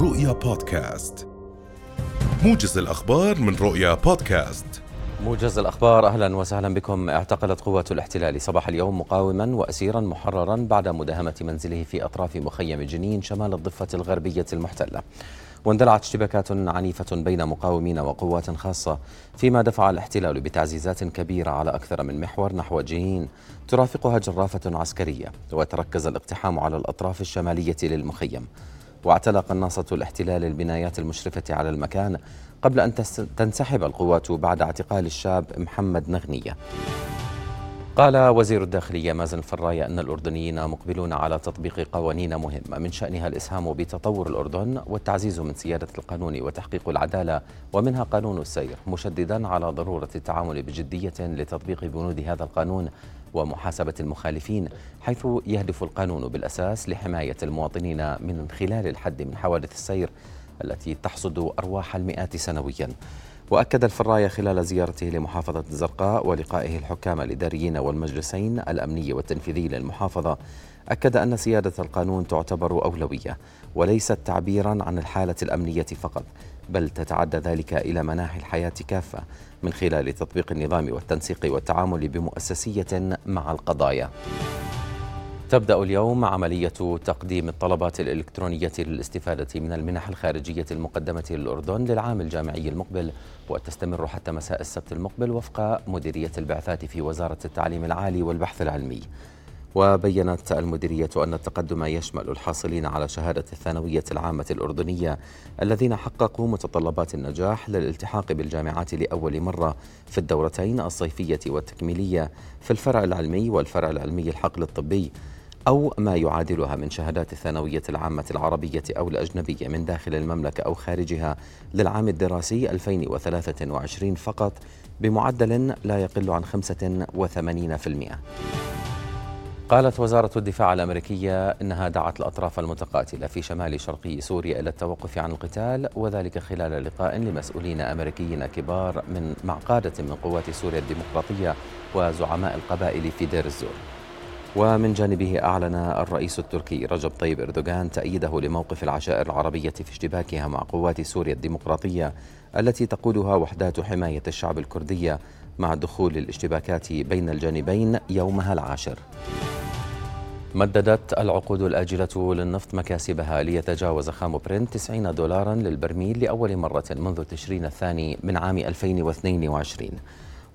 رؤيا بودكاست. موجز الأخبار من رؤيا بودكاست. موجز الأخبار أهلا وسهلا بكم. اعتقلت قوات الاحتلال صباح اليوم مقاوما وأسيرا محررا بعد مداهمة منزله في أطراف مخيم جنين شمال الضفة الغربية المحتلة. واندلعت اشتباكات عنيفة بين مقاومين وقوات خاصة فيما دفع الاحتلال بتعزيزات كبيرة على أكثر من محور نحو جنين. ترافقها جرافة عسكرية وتركز الاقتحام على الأطراف الشمالية للمخيم. واعتلى قناصة الاحتلال البنايات المشرفة على المكان قبل أن تنسحب القوات بعد اعتقال الشاب محمد نغنية. قال وزير الداخلية مازن فراي أن الأردنيين مقبلون على تطبيق قوانين مهمة من شأنها الإسهام بتطور الأردن والتعزيز من سيادة القانون وتحقيق العدالة ومنها قانون السير مشددا على ضرورة التعامل بجدية لتطبيق بنود هذا القانون ومحاسبة المخالفين حيث يهدف القانون بالأساس لحماية المواطنين من خلال الحد من حوادث السير التي تحصد أرواح المئات سنويا. وأكد الفراية خلال زيارته لمحافظة الزرقاء ولقائه الحكام الإداريين والمجلسين الأمني والتنفيذي للمحافظة. أكد أن سيادة القانون تعتبر أولوية وليست تعبيرا عن الحالة الأمنية فقط بل تتعدى ذلك إلى مناحي الحياة كافة من خلال تطبيق النظام والتنسيق والتعامل بمؤسسية مع القضايا. تبدأ اليوم عملية تقديم الطلبات الإلكترونية للاستفادة من المنح الخارجية المقدمة للأردن للعام الجامعي المقبل وتستمر حتى مساء السبت المقبل وفق مديرية البعثات في وزارة التعليم العالي والبحث العلمي. وبينت المديرية أن التقدم يشمل الحاصلين على شهادة الثانوية العامة الأردنية الذين حققوا متطلبات النجاح للالتحاق بالجامعات لأول مرة في الدورتين الصيفية والتكميلية في الفرع العلمي والفرع العلمي الحقل الطبي أو ما يعادلها من شهادات الثانوية العامة العربية أو الأجنبية من داخل المملكة أو خارجها للعام الدراسي 2023 فقط بمعدل لا يقل عن 85%. قالت وزارة الدفاع الأمريكية إنها دعت الأطراف المتقاتلة في شمال شرقي سوريا إلى التوقف عن القتال وذلك خلال لقاء لمسؤولين أمريكيين كبار من مع قادة من قوات سوريا الديمقراطية وزعماء القبائل في دير الزور ومن جانبه أعلن الرئيس التركي رجب طيب إردوغان تأييده لموقف العشائر العربية في اشتباكها مع قوات سوريا الديمقراطية التي تقودها وحدات حماية الشعب الكردية مع دخول الاشتباكات بين الجانبين يومها العاشر. مددت العقود الآجلة للنفط مكاسبها ليتجاوز خام برنت 90 دولارا للبرميل لأول مرة منذ تشرين الثاني من عام 2022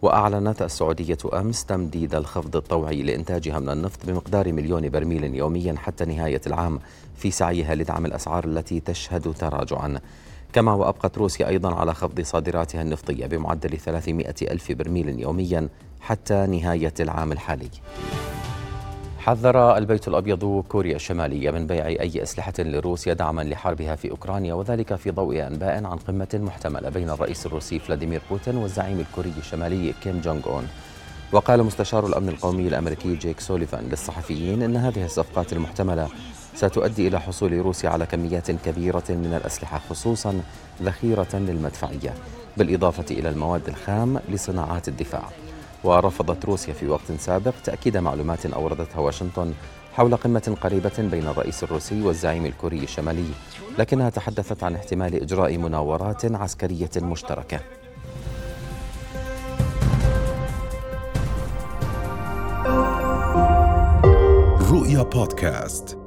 وأعلنت السعودية أمس تمديد الخفض الطوعي لإنتاجها من النفط بمقدار مليون برميل يوميا حتى نهاية العام في سعيها لدعم الأسعار التي تشهد تراجعا. كما وأبقت روسيا أيضا على خفض صادراتها النفطية بمعدل 300 ألف برميل يوميا حتى نهاية العام الحالي. حذر البيت الأبيض كوريا الشمالية من بيع أي أسلحة لروسيا دعما لحربها في أوكرانيا وذلك في ضوء أنباء عن قمة محتملة بين الرئيس الروسي فلاديمير بوتين والزعيم الكوري الشمالي كيم جونغ أون. وقال مستشار الأمن القومي الأمريكي جيك سوليفان للصحفيين إن هذه الصفقات المحتملة ستؤدي إلى حصول روسيا على كميات كبيرة من الأسلحة خصوصا ذخيرة للمدفعية بالإضافة إلى المواد الخام لصناعات الدفاع. ورفضت روسيا في وقت سابق تأكيد معلومات أوردتها واشنطن حول قمة قريبة بين الرئيس الروسي والزعيم الكوري الشمالي لكنها تحدثت عن احتمال إجراء مناورات عسكرية مشتركة. رؤيا بودكاست.